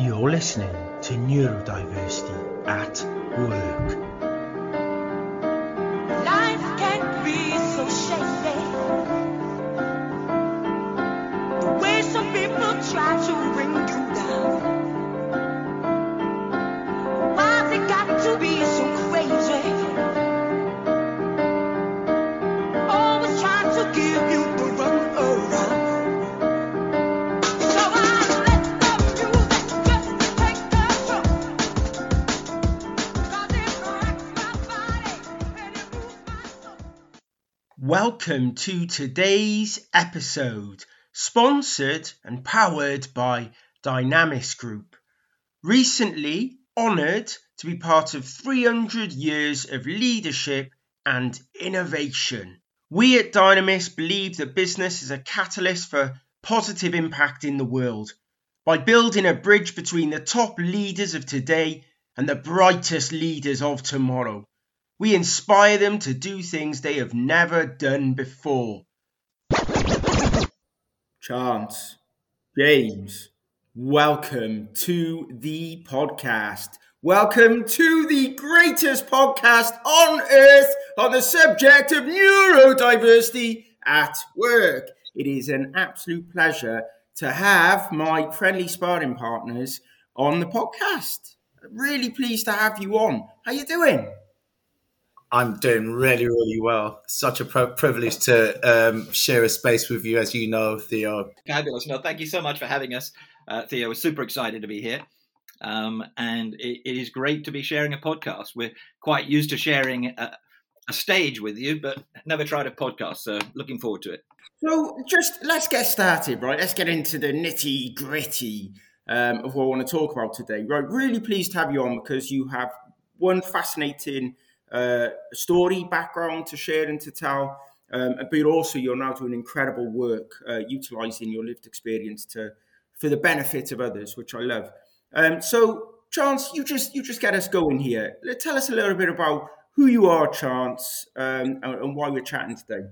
You're listening to Neurodiversity at Work. Welcome to today's episode, sponsored and powered by Dynamis Group. Recently honoured to be part of 300 years of leadership and innovation. We at Dynamis believe that business is a catalyst for positive impact in the world by building a bridge between the top leaders of today and the brightest leaders of tomorrow. We inspire them to do things they have never done before. Chance, James, welcome to the podcast. Welcome to the greatest podcast on earth on the subject of neurodiversity at work. It is an absolute pleasure to have my friendly sparring partners on the podcast. Really pleased to have you on. How are you doing? I'm doing really, really well. Such a pro- privilege to um, share a space with you, as you know, Theo. Fabulous. No, thank you so much for having us, uh, Theo. We're super excited to be here. Um, and it, it is great to be sharing a podcast. We're quite used to sharing a, a stage with you, but never tried a podcast. So looking forward to it. So, just let's get started, right? Let's get into the nitty gritty um, of what I want to talk about today. Right, really pleased to have you on because you have one fascinating uh, story background to share and to tell, um, but also you're now doing incredible work uh, utilizing your lived experience to for the benefit of others, which I love. Um, so, Chance, you just you just get us going here. Tell us a little bit about who you are, Chance, um, and, and why we're chatting today.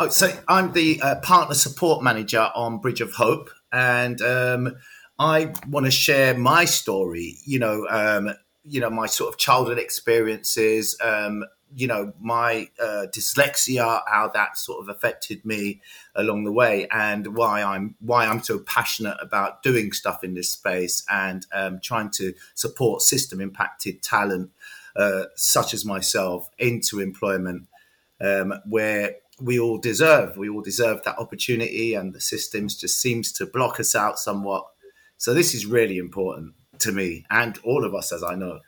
Oh, so I'm the uh, partner support manager on Bridge of Hope, and um, I want to share my story. You know, um, you know my sort of childhood experiences. Um, you know, my uh, dyslexia, how that sort of affected me along the way, and why I'm why I'm so passionate about doing stuff in this space and um, trying to support system impacted talent uh, such as myself into employment um, where we all deserve. We all deserve that opportunity, and the systems just seems to block us out somewhat. So this is really important to me and all of us, as I know.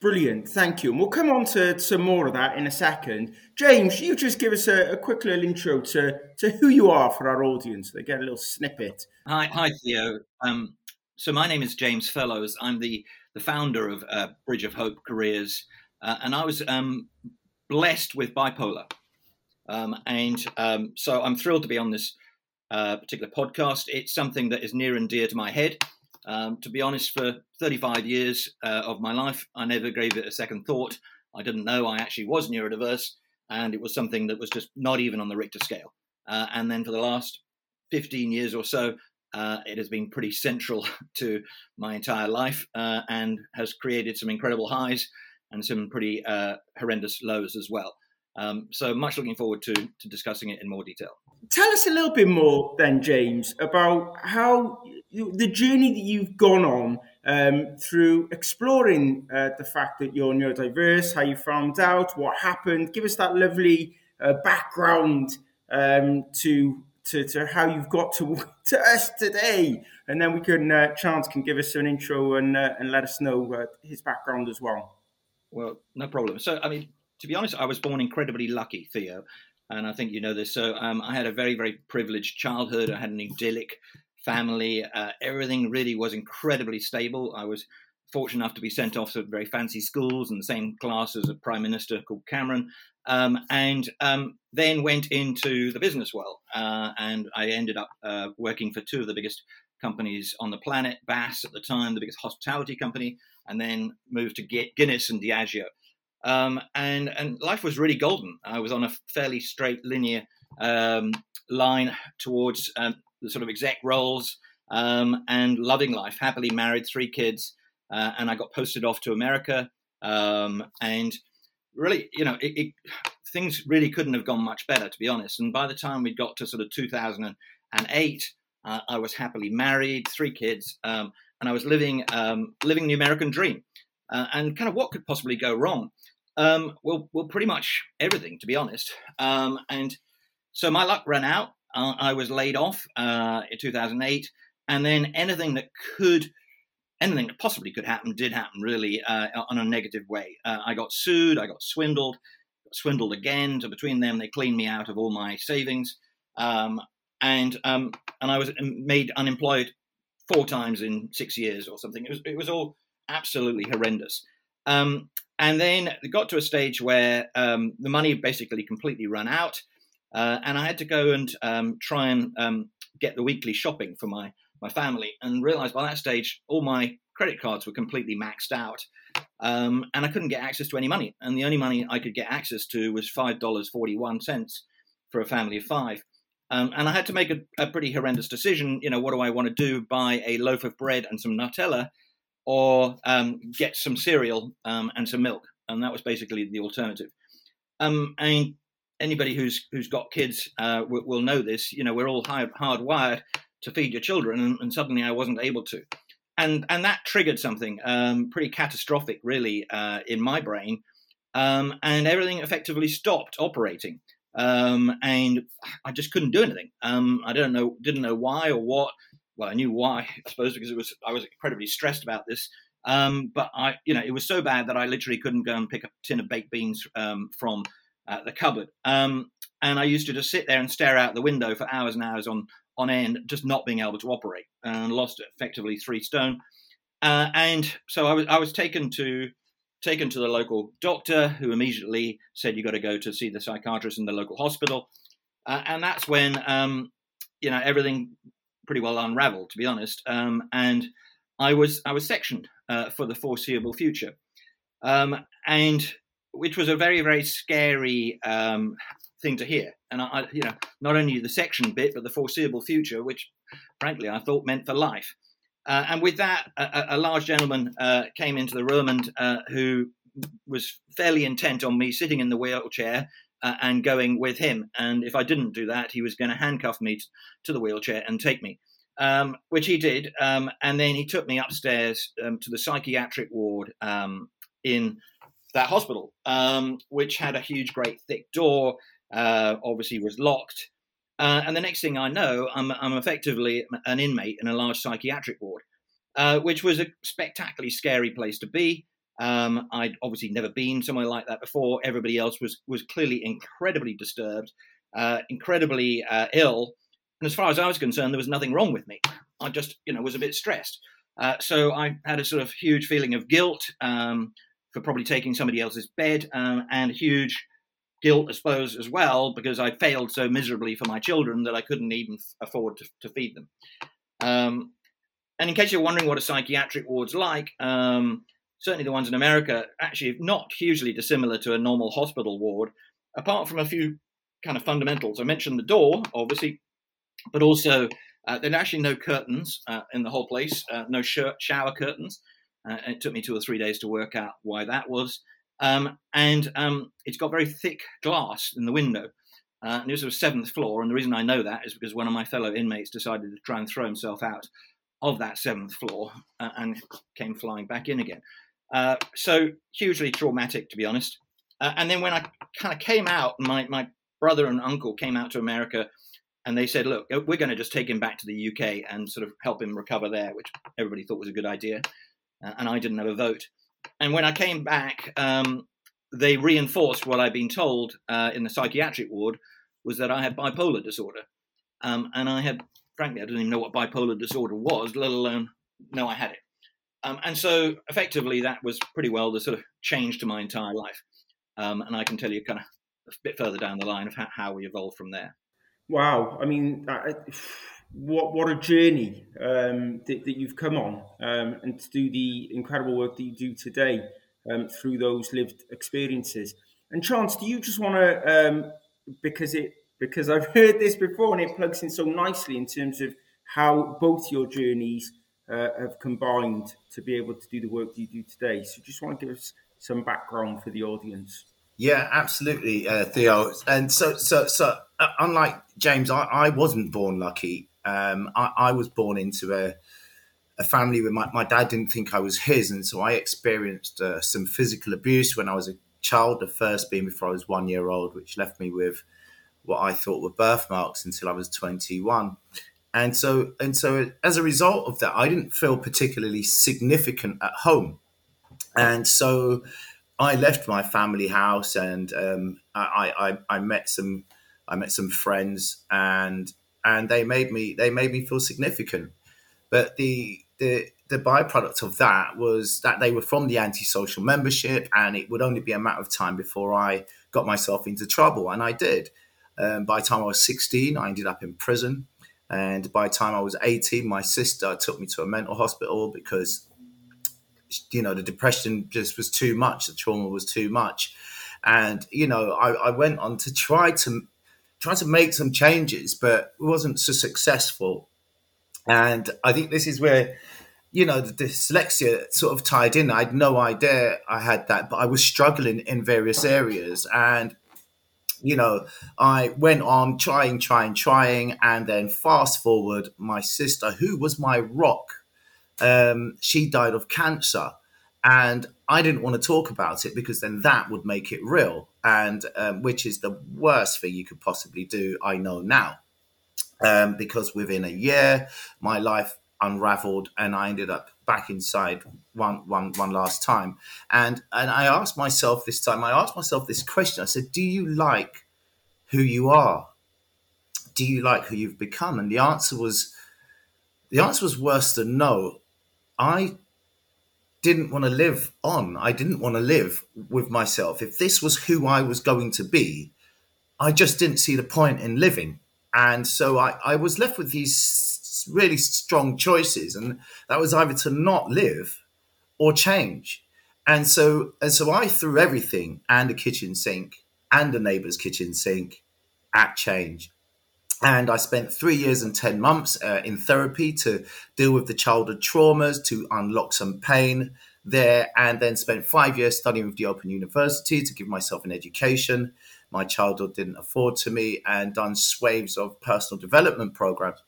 Brilliant, thank you. And we'll come on to some more of that in a second. James, you just give us a, a quick little intro to, to who you are for our audience. They get a little snippet. Hi, hi, Theo. Um, so my name is James Fellows. I'm the the founder of uh, Bridge of Hope Careers, uh, and I was um, blessed with bipolar, um, and um, so I'm thrilled to be on this uh, particular podcast. It's something that is near and dear to my head. Um, to be honest, for 35 years uh, of my life, I never gave it a second thought. I didn't know I actually was neurodiverse, and it was something that was just not even on the Richter scale. Uh, and then for the last 15 years or so, uh, it has been pretty central to my entire life uh, and has created some incredible highs and some pretty uh, horrendous lows as well. Um, so much looking forward to, to discussing it in more detail. Tell us a little bit more then, James, about how you, the journey that you've gone on um, through exploring uh, the fact that you're neurodiverse, how you found out, what happened. Give us that lovely uh, background um, to, to to how you've got to to us today, and then we can uh, Chance can give us an intro and uh, and let us know uh, his background as well. Well, no problem. So, I mean, to be honest, I was born incredibly lucky, Theo, and I think you know this. So, um, I had a very, very privileged childhood. I had an idyllic family. Uh, everything really was incredibly stable. I was fortunate enough to be sent off to very fancy schools in the same class as a prime minister called Cameron, um, and um, then went into the business world. Uh, and I ended up uh, working for two of the biggest companies on the planet, Bass at the time, the biggest hospitality company, and then moved to Guinness and Diageo. Um, and and life was really golden. I was on a fairly straight linear um, line towards um, the sort of exec roles, um, and loving life, happily married, three kids, uh, and I got posted off to America. Um, and really, you know, it, it, things really couldn't have gone much better, to be honest. And by the time we got to sort of 2008, uh, I was happily married, three kids, um, and I was living living the American dream. Uh, and kind of what could possibly go wrong? Um, well, well, pretty much everything, to be honest. Um, and so my luck ran out. Uh, I was laid off uh, in 2008, and then anything that could, anything that possibly could happen, did happen. Really, uh, on a negative way. Uh, I got sued. I got swindled. Got swindled again. So between them, they cleaned me out of all my savings, um, and um, and I was made unemployed four times in six years or something. It was it was all absolutely horrendous. Um, and then it got to a stage where um, the money basically completely ran out, uh, and I had to go and um, try and um, get the weekly shopping for my my family, and realized by that stage all my credit cards were completely maxed out, um, and I couldn't get access to any money. And the only money I could get access to was five dollars forty one cents for a family of five. Um, and I had to make a, a pretty horrendous decision. You know, what do I want to do? Buy a loaf of bread and some Nutella, or um, get some cereal um, and some milk, and that was basically the alternative. Um, and anybody who's who's got kids uh, will, will, know this. You know, we're all hard, hardwired to feed your children, and, and, suddenly I wasn't able to, and and that triggered something um, pretty catastrophic, really, uh, in my brain, um, and everything effectively stopped operating. Um, and I just couldn't do anything. I don't know, didn't know why or what well, I knew why, I suppose, because it was I was incredibly stressed about this. Um, but I, you know, it was so bad that I literally couldn't go and pick a tin of baked beans um, from uh, the cupboard. Um, and I used to just sit there and stare out the window for hours and hours on on end, just not being able to operate, and lost effectively three stone. Uh, and so I was I was taken to taken to the local doctor, who immediately said you got to go to see the psychiatrist in the local hospital. Uh, and that's when um, you know everything pretty well unravelled, to be honest. Um, and I was I was sectioned uh, for the foreseeable future, um, and which was a very very scary um, thing to hear. And I, you know, not only the section bit, but the foreseeable future, which frankly I thought meant for life. Uh, and with that, a, a large gentleman uh, came into the room and uh, who was fairly intent on me sitting in the wheelchair uh, and going with him. And if I didn't do that, he was going to handcuff me t- to the wheelchair and take me, um, which he did. Um, and then he took me upstairs um, to the psychiatric ward um, in that hospital, um, which had a huge, great, thick door. Uh, obviously, was locked. Uh, and the next thing I know, I'm, I'm, effectively an inmate in a large psychiatric ward, uh, which was a spectacularly scary place to be. Um, I'd obviously never been somewhere like that before. Everybody else was was clearly incredibly disturbed, uh, incredibly uh, ill, and as far as I was concerned, there was nothing wrong with me. I just, you know, was a bit stressed. Uh, so I had a sort of huge feeling of guilt um, for probably taking somebody else's bed, um, and huge guilt, I suppose, as well, because I failed so miserably for my children that I couldn't even afford to, to feed them. Um, and in case you're wondering what a psychiatric ward's like, um, certainly the ones in America, actually not hugely dissimilar to a normal hospital ward, apart from a few kind of fundamentals. I mentioned the door, obviously, but also uh, there are actually no curtains uh, in the whole place, uh, no sh- shower curtains. Uh, it took me two or three days to work out why that was. Um, and um, it's got very thick glass in the window. Uh, and this was seventh floor, and the reason I know that is because one of my fellow inmates decided to try and throw himself out of that seventh floor uh, and came flying back in again. Uh, so hugely traumatic, to be honest. Uh, and then when I kind of came out, my, my brother and uncle came out to America and they said, look, we're going to just take him back to the UK and sort of help him recover there, which everybody thought was a good idea. Uh, and I didn't have a vote. And when I came back, um, they reinforced what I'd been told uh, in the psychiatric ward was that I had bipolar disorder. Um, and I had, frankly, I didn't even know what bipolar disorder was, let alone know I had it. Um, and so effectively, that was pretty well the sort of change to my entire life. Um, and I can tell you kind of a bit further down the line of how, how we evolved from there. Wow. I mean, what what a journey um, that, that, you've come on um, and to do the incredible work that you do today um, through those lived experiences. And Chance, do you just want to, um, because it because I've heard this before and it plugs in so nicely in terms of how both your journeys uh, have combined to be able to do the work that you do today. So, just want to give us some background for the audience. Yeah, absolutely, uh, Theo. And so, so, so, uh, unlike James, I, I wasn't born lucky. Um, I, I was born into a, a family where my, my dad didn't think I was his, and so I experienced uh, some physical abuse when I was a child. The first being before I was one year old, which left me with what I thought were birthmarks until I was twenty one. And so, and so, as a result of that, I didn't feel particularly significant at home, and so I left my family house and um, I, I, I met some I met some friends and and they made me they made me feel significant. But the the the byproduct of that was that they were from the antisocial membership and it would only be a matter of time before I got myself into trouble and I did. Um, by the time I was 16, I ended up in prison. And by the time I was 18, my sister took me to a mental hospital because you know the depression just was too much. The trauma was too much. And you know I, I, went on to try to try to make some changes but it wasn't so successful. And i think this is where you know the dyslexia sort of tied in. I had no idea i had that but i was struggling in various areas. And you know i went on trying trying trying and then fast forward my sister who was my rock um, she died of cancer. And I didn't want to talk about it because then that would make it real, and um, which is the worst thing you could possibly do. I know now, um, because within a year, my life unraveled, and I ended up back inside one, one, one last time. And and I asked myself this time. I asked myself this question. I said, "Do you like who you are? Do you like who you've become?" And the answer was, the answer was worse than no. I didn't want to live on. I didn't want to live with myself. If this was who I was going to be, I just didn't see the point in living. And so I, I was left with these really strong choices. And that was either to not live or change. And so and so I threw everything and a kitchen sink and a neighbor's kitchen sink at change and I spent three years and 10 months uh, in therapy to deal with the childhood traumas, to unlock some pain there, and then spent five years studying with the Open University to give myself an education. My childhood didn't afford to me, and done swaves of personal development programs.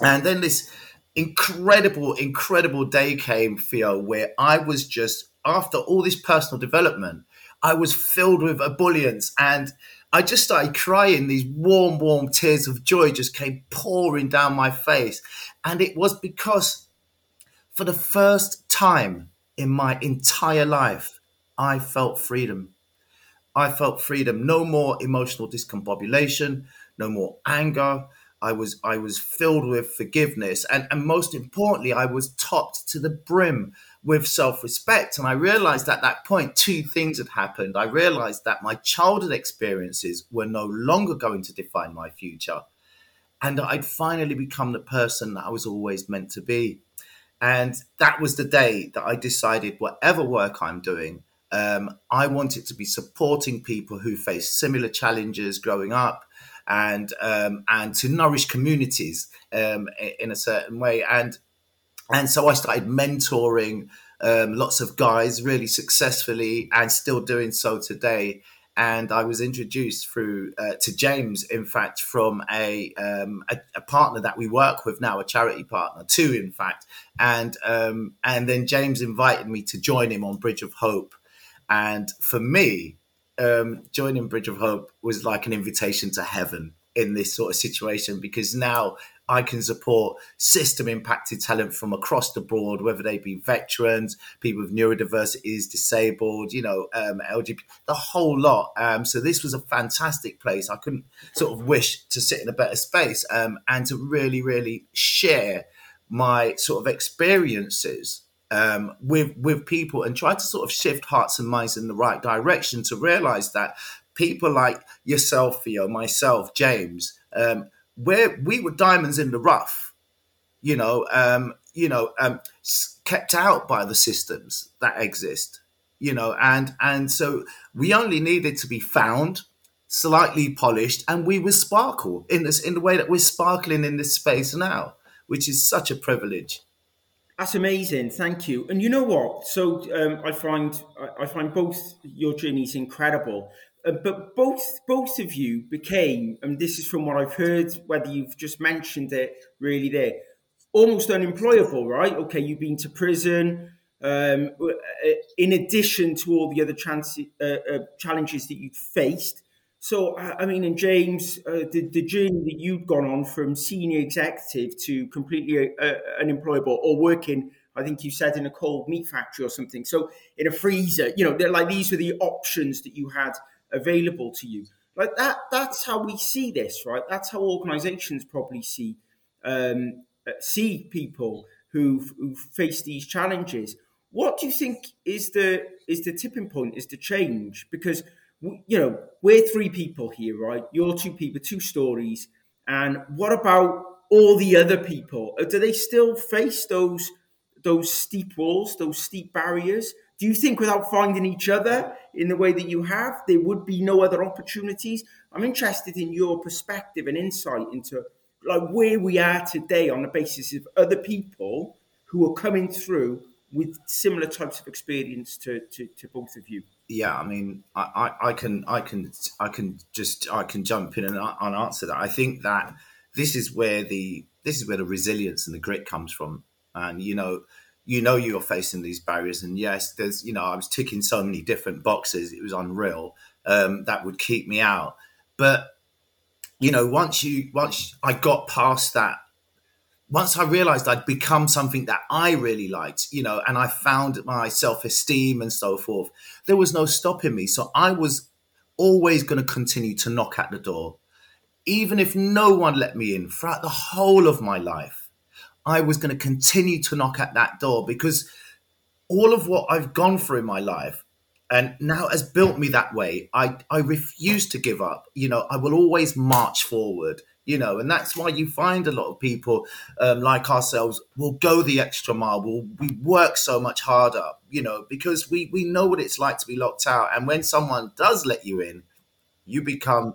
And then this incredible, incredible day came, Theo, where I was just, after all this personal development, I was filled with ebullience and I just started crying. These warm, warm tears of joy just came pouring down my face. And it was because for the first time in my entire life, I felt freedom. I felt freedom. No more emotional discombobulation, no more anger. I was I was filled with forgiveness. And, and most importantly, I was topped to the brim with self respect. And I realized at that point, two things had happened. I realized that my childhood experiences were no longer going to define my future. And I'd finally become the person that I was always meant to be. And that was the day that I decided whatever work I'm doing, um, I wanted to be supporting people who face similar challenges growing up and um, and to nourish communities um, in a certain way. And and so I started mentoring um, lots of guys really successfully and still doing so today. And I was introduced through uh, to James, in fact, from a, um, a, a partner that we work with now, a charity partner, two in fact. And um, and then James invited me to join him on Bridge of Hope. And for me, um, joining Bridge of Hope was like an invitation to heaven in this sort of situation because now I can support system impacted talent from across the board, whether they be veterans, people with neurodiversities, disabled, you know, um, LGBT, the whole lot. Um, so this was a fantastic place. I couldn't sort of wish to sit in a better space um, and to really, really share my sort of experiences um, with with people and try to sort of shift hearts and minds in the right direction to realize that people like yourself, Theo, myself, James, um, where we were diamonds in the rough, you know, um, you know, um, kept out by the systems that exist, you know, and and so we only needed to be found, slightly polished, and we would sparkle in this in the way that we're sparkling in this space now. which is such a privilege. That's amazing. Thank you. And you know what? So um, I find I, find both your journeys incredible. Uh, but both both of you became, and this is from what I've heard, whether you've just mentioned it really there, almost unemployable, right? Okay, you've been to prison. Um, in addition to all the other chance, uh, uh, challenges that you'd faced. So, I mean, and James, uh, the, the journey that you'd gone on from senior executive to completely uh, unemployable or working, I think you said in a cold meat factory or something. So, in a freezer, you know, they're like these were the options that you had available to you. Like that, that's how we see this, right? That's how organizations probably see um, uh, see people who've, who've faced these challenges. What do you think is the is the tipping point? Is the change because you know we're three people here, right? You're two people, two stories, and what about all the other people? Uh, Do they still face those those steep walls, those steep barriers? Do you think without finding each other in the way that you have, there would be no other opportunities? I'm interested in your perspective and insight into like where we are today on the basis of other people who are coming through with similar types of experience to, to, to both of you. Yeah, I mean, I, I, I can, I can, I can just, I can jump in and, and answer that. I think that this is where the, this is where the resilience and the grit comes from. And you know, you know, you're facing these barriers. And yes, there's, you know, I was ticking so many different boxes. It was unreal. Um, that would keep me out. But you know, once you, once I got past that once I realized I'd become something that I really liked, you know, and I found my self esteem and so forth, there was no stopping me. So I was always going to continue to knock at the door. Even if no one let me in throughout the whole of my life, I was going to continue to knock at that door because all of what I've gone through in my life and now has built me that way. I, I refuse to give up. You know, I will always march forward you know and that's why you find a lot of people um, like ourselves will go the extra mile will we work so much harder you know because we we know what it's like to be locked out. And when someone does let you in you become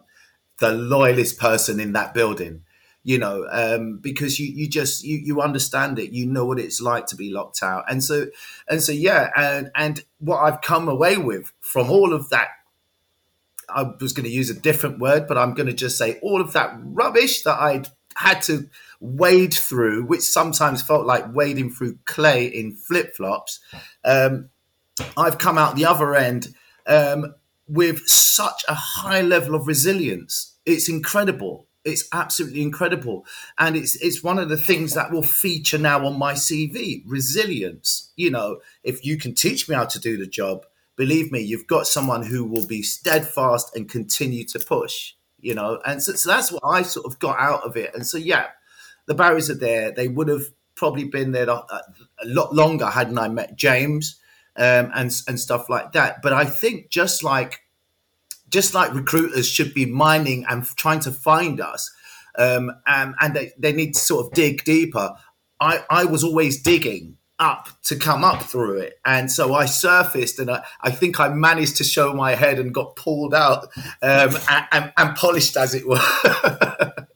the loyalist person in that building you know um, because you you just you you understand it. You know what it's like to be locked out. And so and so yeah and and what i've come away with from all of that I was going to use a different word, but I'm going to just say all of that rubbish that I'd had to wade through, which sometimes felt like wading through clay in flip flops. Um, I've come out the other end um, with such a high level of resilience. It's incredible. It's absolutely incredible, and it's it's one of the things that will feature now on my CV. Resilience. You know, if you can teach me how to do the job, believe me, you've got someone who will be steadfast and continue to push, you know. And so, so that's what I sort of got out of it. And so, yeah, the barriers are there. They would have probably been there a, a lot longer hadn't I met James um, and and stuff like that. But I think just like just like recruiters should be mining and trying to find us, um, and, and they, they need to sort of dig deeper. I, I was always digging up to come up through it. And so I surfaced and I, I think I managed to show my head and got pulled out um, and, and, and polished, as it were.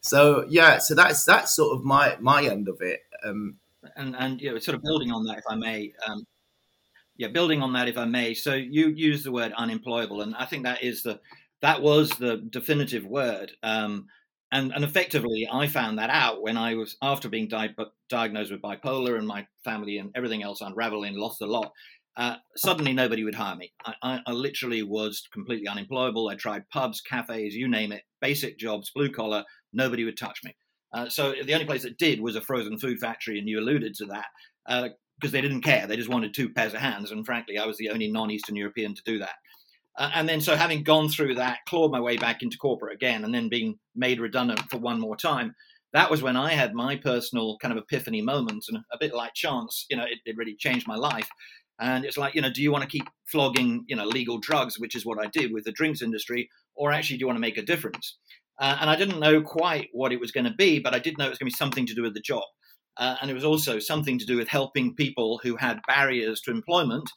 so, yeah, so that's that's sort of my, my end of it. Um, and and you know, sort of building on that, if I may, um, yeah, building on that, if I may. So you use the word unemployable, and I think that is the that was the definitive word. Um, and and effectively, I found that out when I was after being di- diagnosed with bipolar, and my family and everything else unraveling, lost a lot. Uh, suddenly, nobody would hire me. I, I, I literally was completely unemployable. I tried pubs, cafes, you name it, basic jobs, blue collar. Nobody would touch me. Uh, so the only place that did was a frozen food factory, and you alluded to that because uh, they didn't care. They just wanted two pairs of hands, and frankly, I was the only non-Eastern European to do that. Uh, and then, so having gone through that, clawed my way back into corporate again, and then being made redundant for one more time, that was when I had my personal kind of epiphany moment, and a bit like chance, you know, it, it really changed my life. And it's like, you know, do you want to keep flogging, you know, legal drugs, which is what I did with the drinks industry, or actually do you want to make a difference? Uh, and I didn't know quite what it was going to be, but I did know it was going to be something to do with the job. Uh, and it was also something to do with helping people who had barriers to employment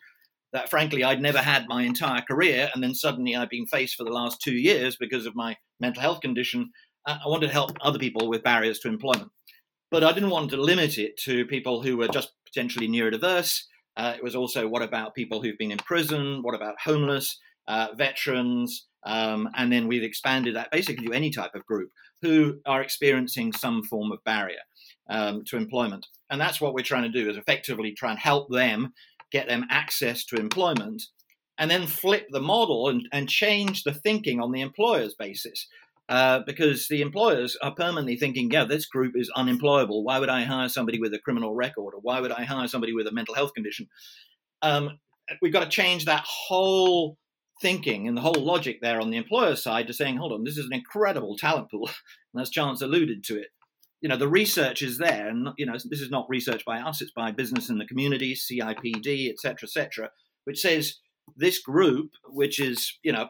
that, frankly, I'd never had my entire career. And then suddenly I've been faced for the last two years because of my mental health condition. I wanted to help other people with barriers to employment. but I didn't want to limit it to people who were just potentially neurodiverse. Uh, it was also what about people who've been in prison? What about homeless, uh, veterans? Um, and then we've expanded that basically to any type of group who are experiencing some form of barrier um, to employment. And that's what we're trying to do is effectively try and help them get them access to employment and then flip the model and, and change the thinking on the employer's basis. Uh, because the employers are permanently thinking, yeah, this group is unemployable. Why would I hire somebody with a criminal record? Or why would I hire somebody with a mental health condition? Um, we've got to change that whole thinking and the whole logic there on the employer side to saying, hold on, this is an incredible talent pool. And as Chance alluded to it, you know, the research is there. And, you know, this is not research by us, it's by business in the community, CIPD, et cetera, et cetera, which says this group, which is, you know,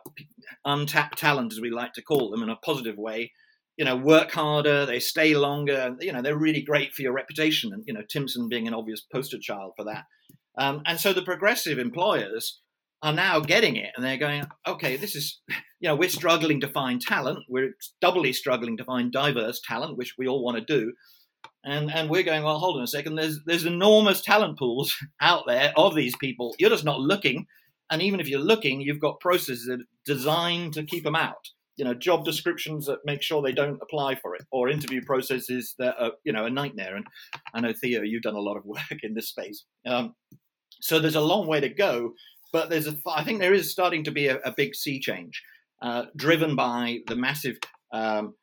untapped talent, as we like to call them in a positive way, you know, work harder, they stay longer, you know, they're really great for your reputation. And, you know, Timpson being an obvious poster child for that. Um, and so the progressive employers are now getting it and they're going, okay, this is, you know, we're struggling to find talent. We're doubly struggling to find diverse talent, which we all want to do. And, and we're going, well, hold on a second. There's, there's enormous talent pools out there of these people. You're just not looking. And even if you're looking, you've got processes that are designed to keep them out. You know, job descriptions that make sure they don't apply for it, or interview processes that are, you know, a nightmare. And I know Theo, you've done a lot of work in this space. Um, so there's a long way to go, but there's a, I think there is starting to be a, a big sea change, uh, driven by the massive um,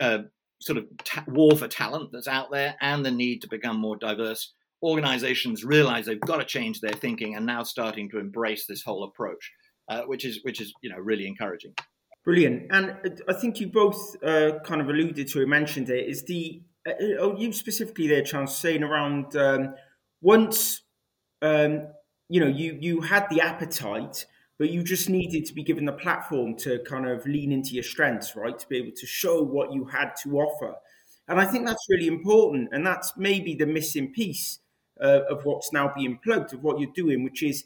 uh, sort of ta- war for talent that's out there, and the need to become more diverse organizations realize they've got to change their thinking and now starting to embrace this whole approach, uh, which is which is you know really encouraging. Brilliant. And I think you both uh, kind of alluded to it, mentioned it, is the, uh, you specifically there, Chance, saying around um, once, um, you know, you, you had the appetite, but you just needed to be given the platform to kind of lean into your strengths, right? To be able to show what you had to offer. And I think that's really important. And that's maybe the missing piece uh, of what's now being plugged, of what you're doing, which is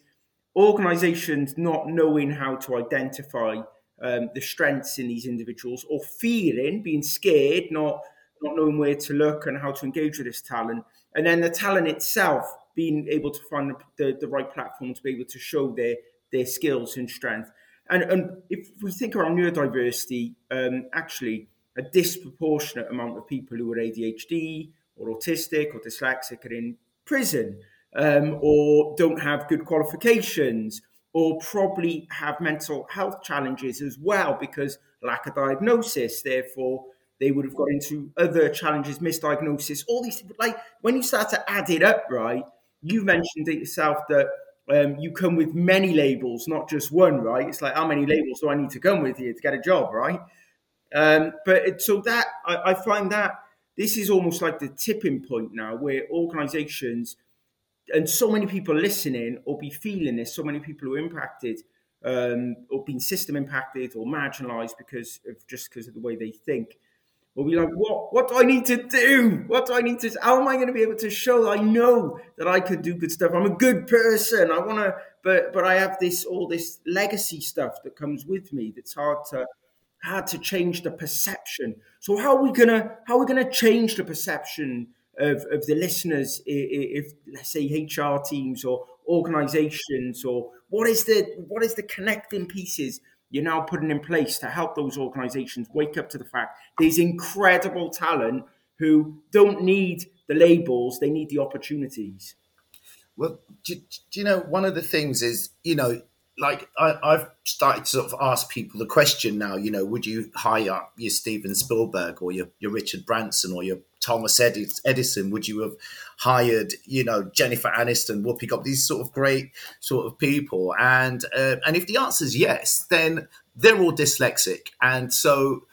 organizations not knowing how to identify um, the strengths in these individuals or feeling, being scared, not, not knowing where to look and how to engage with this talent. And then the talent itself being able to find the, the, right platform to be able to show their, their skills and strength. And, and if we think around neurodiversity, um, actually, a disproportionate amount of people who are ADHD or autistic or dyslexic are in prison um, or don't have good qualifications or probably have mental health challenges as well because lack of diagnosis. Therefore, they would have got into other challenges, misdiagnosis, all these. Like when you start to add it up, right? You mentioned it yourself that um, you come with many labels, not just one, right? It's like how many labels do I need to come with here to get a job, right? Um, but it, so that I, I find that this is almost like the tipping point now, where organisations and so many people listening or be feeling this, so many people who are impacted um, or being system impacted or marginalised because of just because of the way they think. Will be like, what? What do I need to do? What do I need to? How am I going to be able to show I know that I could do good stuff? I'm a good person. I want to, but but I have this all this legacy stuff that comes with me. That's hard to hard to change the perception. So how are we gonna how are we gonna change the perception of, of the listeners if, if let's say HR teams or organizations or what is the what is the connecting pieces you're now putting in place to help those organizations wake up to the fact there's incredible talent who don't need the labels they need the opportunities. Well, do, do you know one of the things is you know like I, I've started to sort of ask people the question now. You know, would you hire your Steven Spielberg or your your Richard Branson or your Thomas Edison? Would you have hired you know Jennifer Aniston, Whoopi Goldberg, these sort of great sort of people? And uh, and if the answer is yes, then they're all dyslexic, and so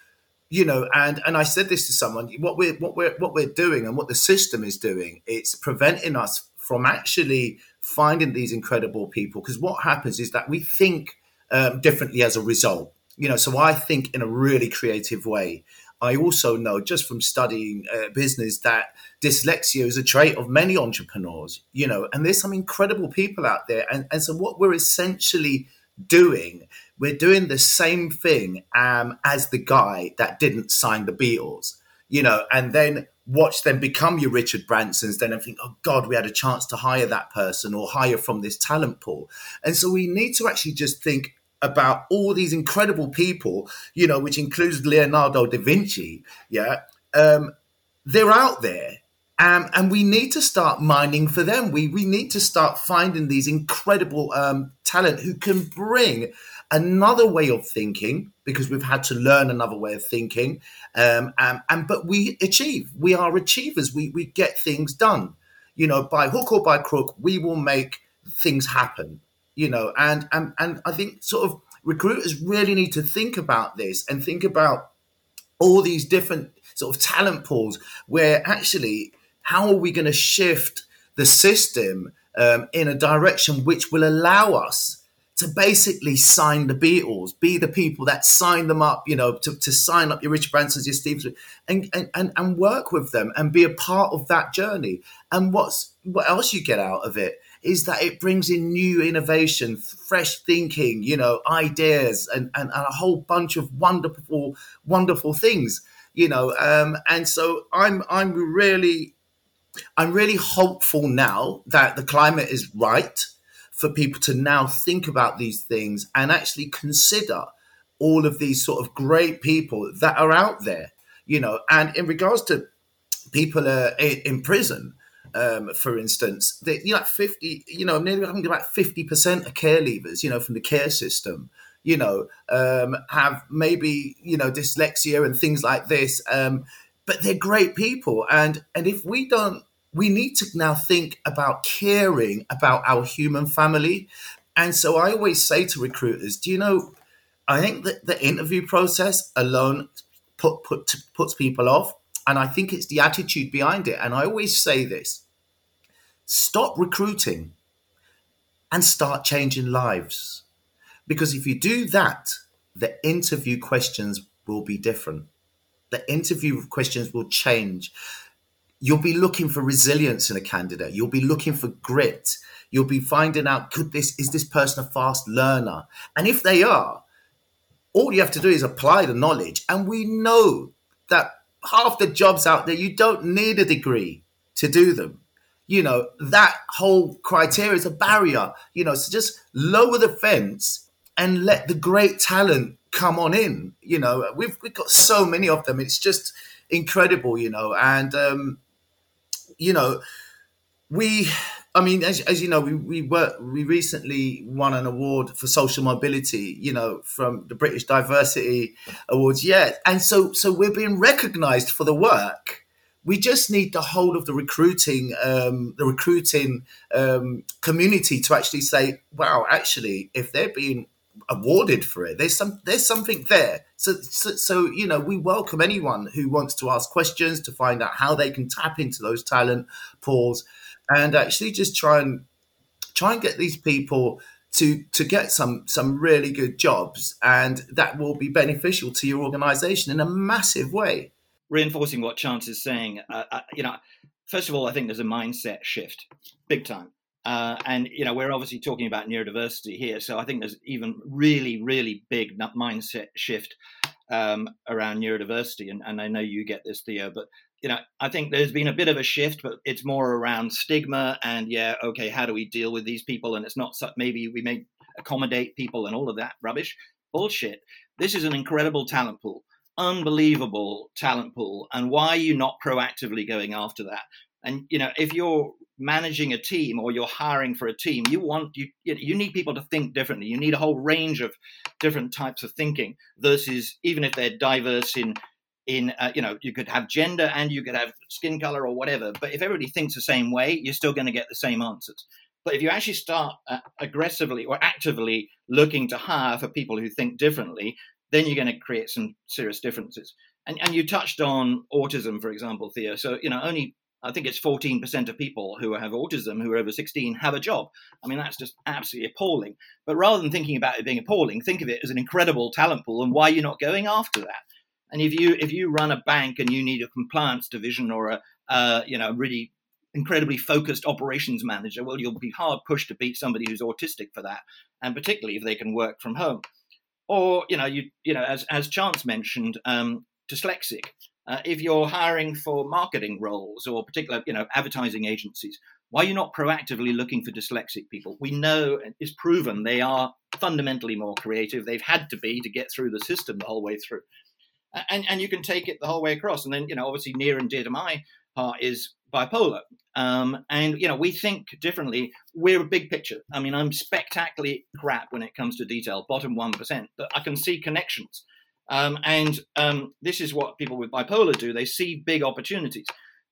you know and and i said this to someone what we're what we're what we're doing and what the system is doing it's preventing us from actually finding these incredible people because what happens is that we think um, differently as a result. You know so i think in a really creative way. I also know just from studying uh, business that dyslexia is a trait of many entrepreneurs you know and there's some incredible people out there. And, and so what we're essentially doing we're doing the same thing um, as the guy that didn't sign the beatles you know and then watch them become your Richard Bransons, then and think, oh God, we had a chance to hire that person or hire from this talent pool. And so we need to actually just think about all these incredible people, you know, which includes Leonardo da Vinci. Yeah. Um, they're out there. Um, and we need to start mining for them. We we need to start finding these incredible um, talent who can bring another way of thinking because we've had to learn another way of thinking. Um, and, and but we achieve. We are achievers. We we get things done. You know, by hook or by crook, we will make things happen. You know, and and and I think sort of recruiters really need to think about this and think about all these different sort of talent pools where actually how are we going to shift the system um, in a direction which will allow us to basically sign the Beatles, be the people that sign them up, you know, to, to sign up your Richard Bransons, your Steve, and, and, and, and work with them and be a part of that journey. And what's what else you get out of it is that it brings in new innovation, fresh thinking, you know, ideas, and, and, and a whole bunch of wonderful, wonderful things, you know. Um, and so I'm I'm really I'm really hopeful now that the climate is right for people to now think about these things and actually consider all of these sort of great people that are out there, you know. And in regards to people uh, in, prison, um, for instance, they, you know, like fifty, you know, nearly I about fifty percent of care leavers, you know, from the care system, you know, um, have maybe you know dyslexia and things like this. Um, but they're great people, and and if we don't, we need to now think about caring about our human family. And so I always say to recruiters, do you know? I think that the interview process alone put, put puts people off, and I think it's the attitude behind it. And I always say this: stop recruiting and start changing lives. Because if you do that, the interview questions will be different. The interview questions will change. You'll be looking for resilience in a candidate. You'll be looking for grit. You'll be finding out could this is this person a fast learner? And if they are, all you have to do is apply the knowledge. And we know that half the jobs out there, you don't need a degree to do them you know, that whole criteria is a barrier, you know, so just lower the fence and let the great talent come on in. You know, we've, we've got so many of them. It's just incredible, you know, and, um, you know, we, I mean, as, as you know, we, we were, we recently won an award for social mobility, you know, from the British Diversity Awards. Yeah. And so, so we're being recognized for the work we just need the whole of the recruiting um, the recruiting um, community to actually say wow actually if they're being awarded for it. There's some there's something there. So, so so you know we welcome anyone who wants to ask questions to find out how they can tap into those talent pools and actually just try and try and get these people to to get some some really good jobs. And that will be beneficial to your organization in a massive way. Reinforcing what Chance is saying, uh, uh, you know, first of all, I think there's a mindset shift, big time. Uh, and you know, we're obviously talking about neurodiversity here, so I think there's even really, really big mindset shift um, around neurodiversity. And, and I know you get this, Theo, but you know, I think there's been a bit of a shift, but it's more around stigma and yeah, okay, how do we deal with these people? And it's not so, maybe we may accommodate people and all of that rubbish, bullshit. This is an incredible talent pool unbelievable talent pool and why are you not proactively going after that and you know if you're managing a team or you're hiring for a team you want you you need people to think differently you need a whole range of different types of thinking versus even if they're diverse in in uh, you know you could have gender and you could have skin color or whatever but if everybody thinks the same way you're still going to get the same answers but if you actually start uh, aggressively or actively looking to hire for people who think differently then you're going to create some serious differences. And, and you touched on autism, for example, Theo. So, you know, only I think it's 14% of people who have autism who are over 16 have a job. I mean, that's just absolutely appalling. But rather than thinking about it being appalling, think of it as an incredible talent pool and why you're not going after that. And if you if you run a bank and you need a compliance division or a uh, you know really incredibly focused operations manager, well, you'll be hard pushed to beat somebody who's autistic for that, and particularly if they can work from home or you know you you know as as chance mentioned um, dyslexic Uh, if you're hiring for marketing roles or particular, you know, advertising agencies, why are you not proactively looking for dyslexic people? We know it's proven they are fundamentally more creative. They've had to be to get through the system the whole way through. And, and you can take it the whole way across. And then, you know, obviously near and dear to my heart is bipolar. Um, and, you know, we think differently. We're a big picture. I mean, I'm spectacularly crap when it comes to detail, bottom 1%, but I can see connections. Um, and um, this is what people with bipolar do. They see big opportunities.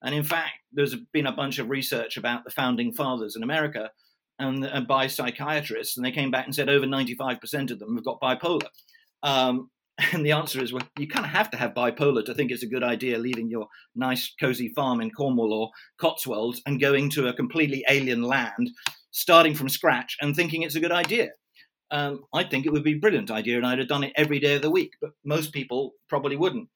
And in fact, there's been a bunch of research about the founding fathers in America and, and by psychiatrists, and they came back and said over 95% of them have got bipolar. Um, and the answer is, well, you kind of have to have bipolar to think it's a good idea leaving your nice, cozy farm in Cornwall or Cotswolds and going to a completely alien land, starting from scratch and thinking it's a good idea. Um, I think it would be a brilliant idea, and I'd have done it every day of the week, but most people probably wouldn't.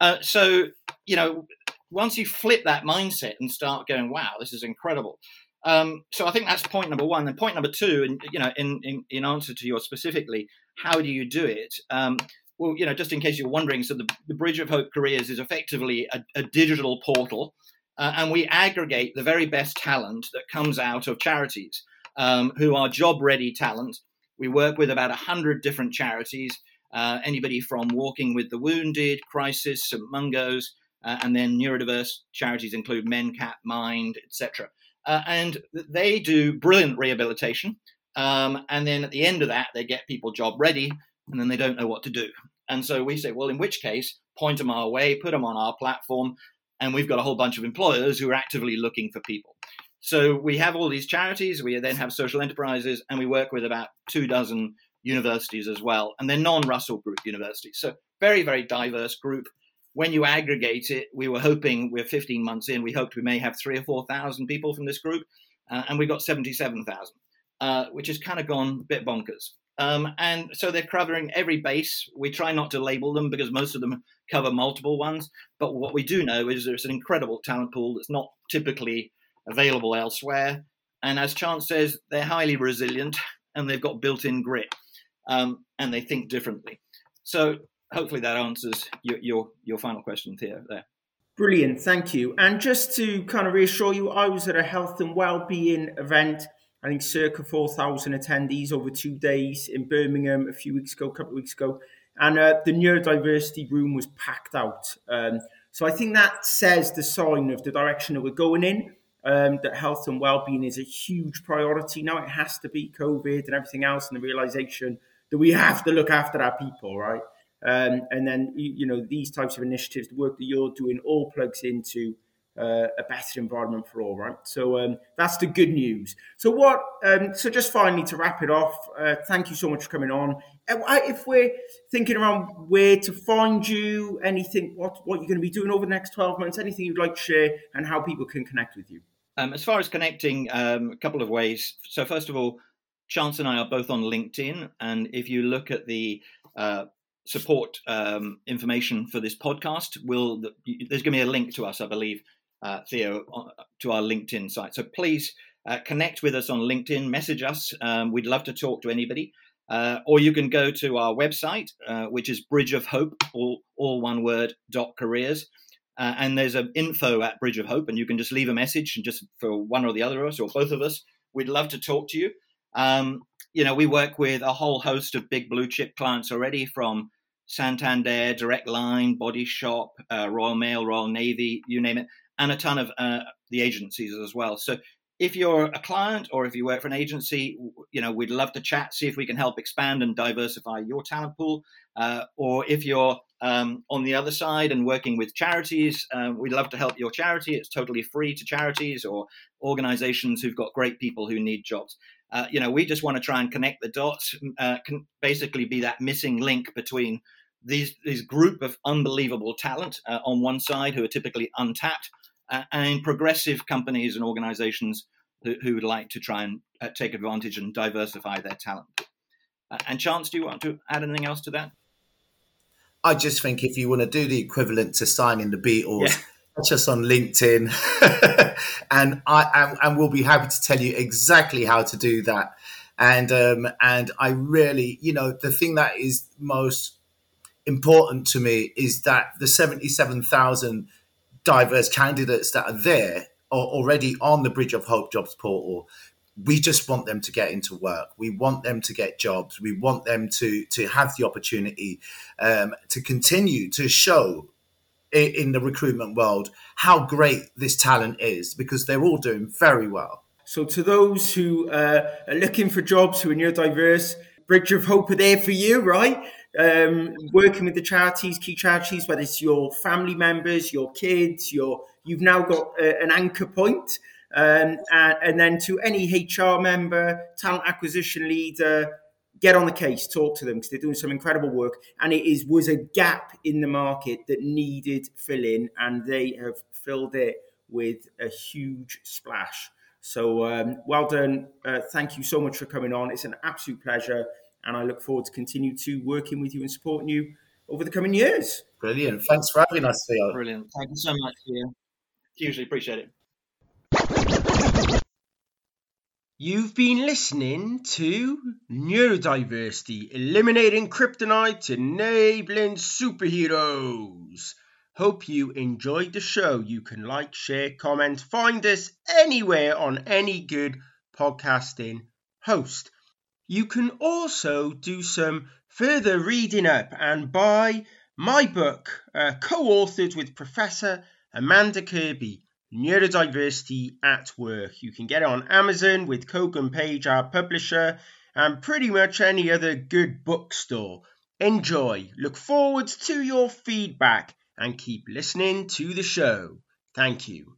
Uh, so, you know, once you flip that mindset and start going, wow, this is incredible. Um, so I think that's point number one. And point number two, and you know, in, in, in answer to your specifically, how do you do it? Um, well, you know, just in case you're wondering, so the, the Bridge of Hope Careers is effectively a, a digital portal, uh, and we aggregate the very best talent that comes out of charities um, who are job ready talent. We work with about 100 different charities, uh, anybody from Walking with the Wounded, Crisis, St. Mungo's, uh, and then neurodiverse charities include MenCap, Mind, etc. Uh, and they do brilliant rehabilitation. Um, and then at the end of that, they get people job ready, and then they don't know what to do. And so we say, well, in which case, point them our way, put them on our platform, and we've got a whole bunch of employers who are actively looking for people. So we have all these charities, we then have social enterprises, and we work with about two dozen universities as well, and they're non-Russell Group universities. So very, very diverse group. When you aggregate it, we were hoping we're 15 months in. We hoped we may have three or four thousand people from this group, uh, and we got 77,000, uh, which has kind of gone a bit bonkers. Um, and so they're covering every base. We try not to label them because most of them cover multiple ones. But what we do know is there's an incredible talent pool that's not typically available elsewhere. And as Chance says, they're highly resilient and they've got built in grit um, and they think differently. So hopefully that answers your, your, your final question, Theo, there. Brilliant, thank you. And just to kind of reassure you, I was at a health and well-being event. I think circa four thousand attendees over two days in Birmingham a few weeks ago, a couple of weeks ago, and uh, the neurodiversity room was packed out. Um, so I think that says the sign of the direction that we're going in. Um, that health and well-being is a huge priority now. It has to be COVID and everything else, and the realization that we have to look after our people, right? Um, and then you, know these types of initiatives, the work that you're doing, all plugs into uh, a better environment for all, right? So um, that's the good news. So what? Um, so just finally to wrap it off, uh, thank you so much for coming on. If we're thinking around where to find you, anything, what what you're going to be doing over the next twelve months, anything you'd like to share, and how people can connect with you. Um, as far as connecting, um, a couple of ways. So first of all, Chance and I are both on LinkedIn, and if you look at the uh, support um, information for this podcast, will there's going to be a link to us, I believe, uh, Theo, to our LinkedIn site. So please uh, connect with us on LinkedIn, message us. Um, we'd love to talk to anybody. Uh, or you can go to our website, uh, which is Bridge of Hope, all, all one word, dot careers. Uh, and there's an info at Bridge of Hope, and you can just leave a message and just for one or the other of us or both of us. We'd love to talk to you. Um, you know, we work with a whole host of big blue chip clients already from Santander, Direct Line, Body Shop, uh, Royal Mail, Royal Navy, you name it, and a ton of uh, the agencies as well. So if you're a client or if you work for an agency, you know, we'd love to chat, see if we can help expand and diversify your talent pool. Uh, or if you're um, on the other side and working with charities, uh, we'd love to help your charity. It's totally free to charities or organizations who've got great people who need jobs. Uh, you know, we just want to try and connect the dots, uh, can basically be that missing link between these these group of unbelievable talent uh, on one side who are typically untapped, uh, and progressive companies and organizations who, who, would like to try and take advantage and diversify their talent. And Chance, do you want to add anything else to that? I just think if you want to do the equivalent to signing the Beatles, Yeah. catch us on LinkedIn, and I and, and we'll be happy to tell you exactly how to do that. And um, and I really, you know, the thing that is most important to me is that the 77,000 diverse candidates that are there are already on the Bridge of Hope jobs portal. We just want them to get into work. We want them to get jobs. We want them to to have the opportunity um, to continue to show i- in the recruitment world how great this talent is because they're all doing very well. So, to those who uh, are looking for jobs who are neurodiverse, Bridge of Hope are there for you, right? Um, working with the charities, key charities, whether it's your family members, your kids, your you've now got uh, an anchor point. Um, and, and then to any HR member, talent acquisition leader, get on the case, talk to them because they're doing some incredible work. And it is was a gap in the market that needed filling, and they have filled it with a huge splash. So um, well done. Uh, thank you so much for coming on. It's an absolute pleasure, and I look forward to continue to working with you and supporting you over the coming years. Brilliant. Thanks for having us, Theo. Brilliant. Thank you so much, Theo. Hugely appreciate it. You've been listening to Neurodiversity Eliminating Kryptonite, Enabling Superheroes. Hope you enjoyed the show. You can like, share, comment, find us anywhere on any good podcasting host. You can also do some further reading up and buy my book, uh, co authored with Professor Amanda Kirby, Neurodiversity at Work. You can get it on Amazon with Kogan Page, our publisher, and pretty much any other good bookstore. Enjoy. Look forward to your feedback and keep listening to the show. Thank you.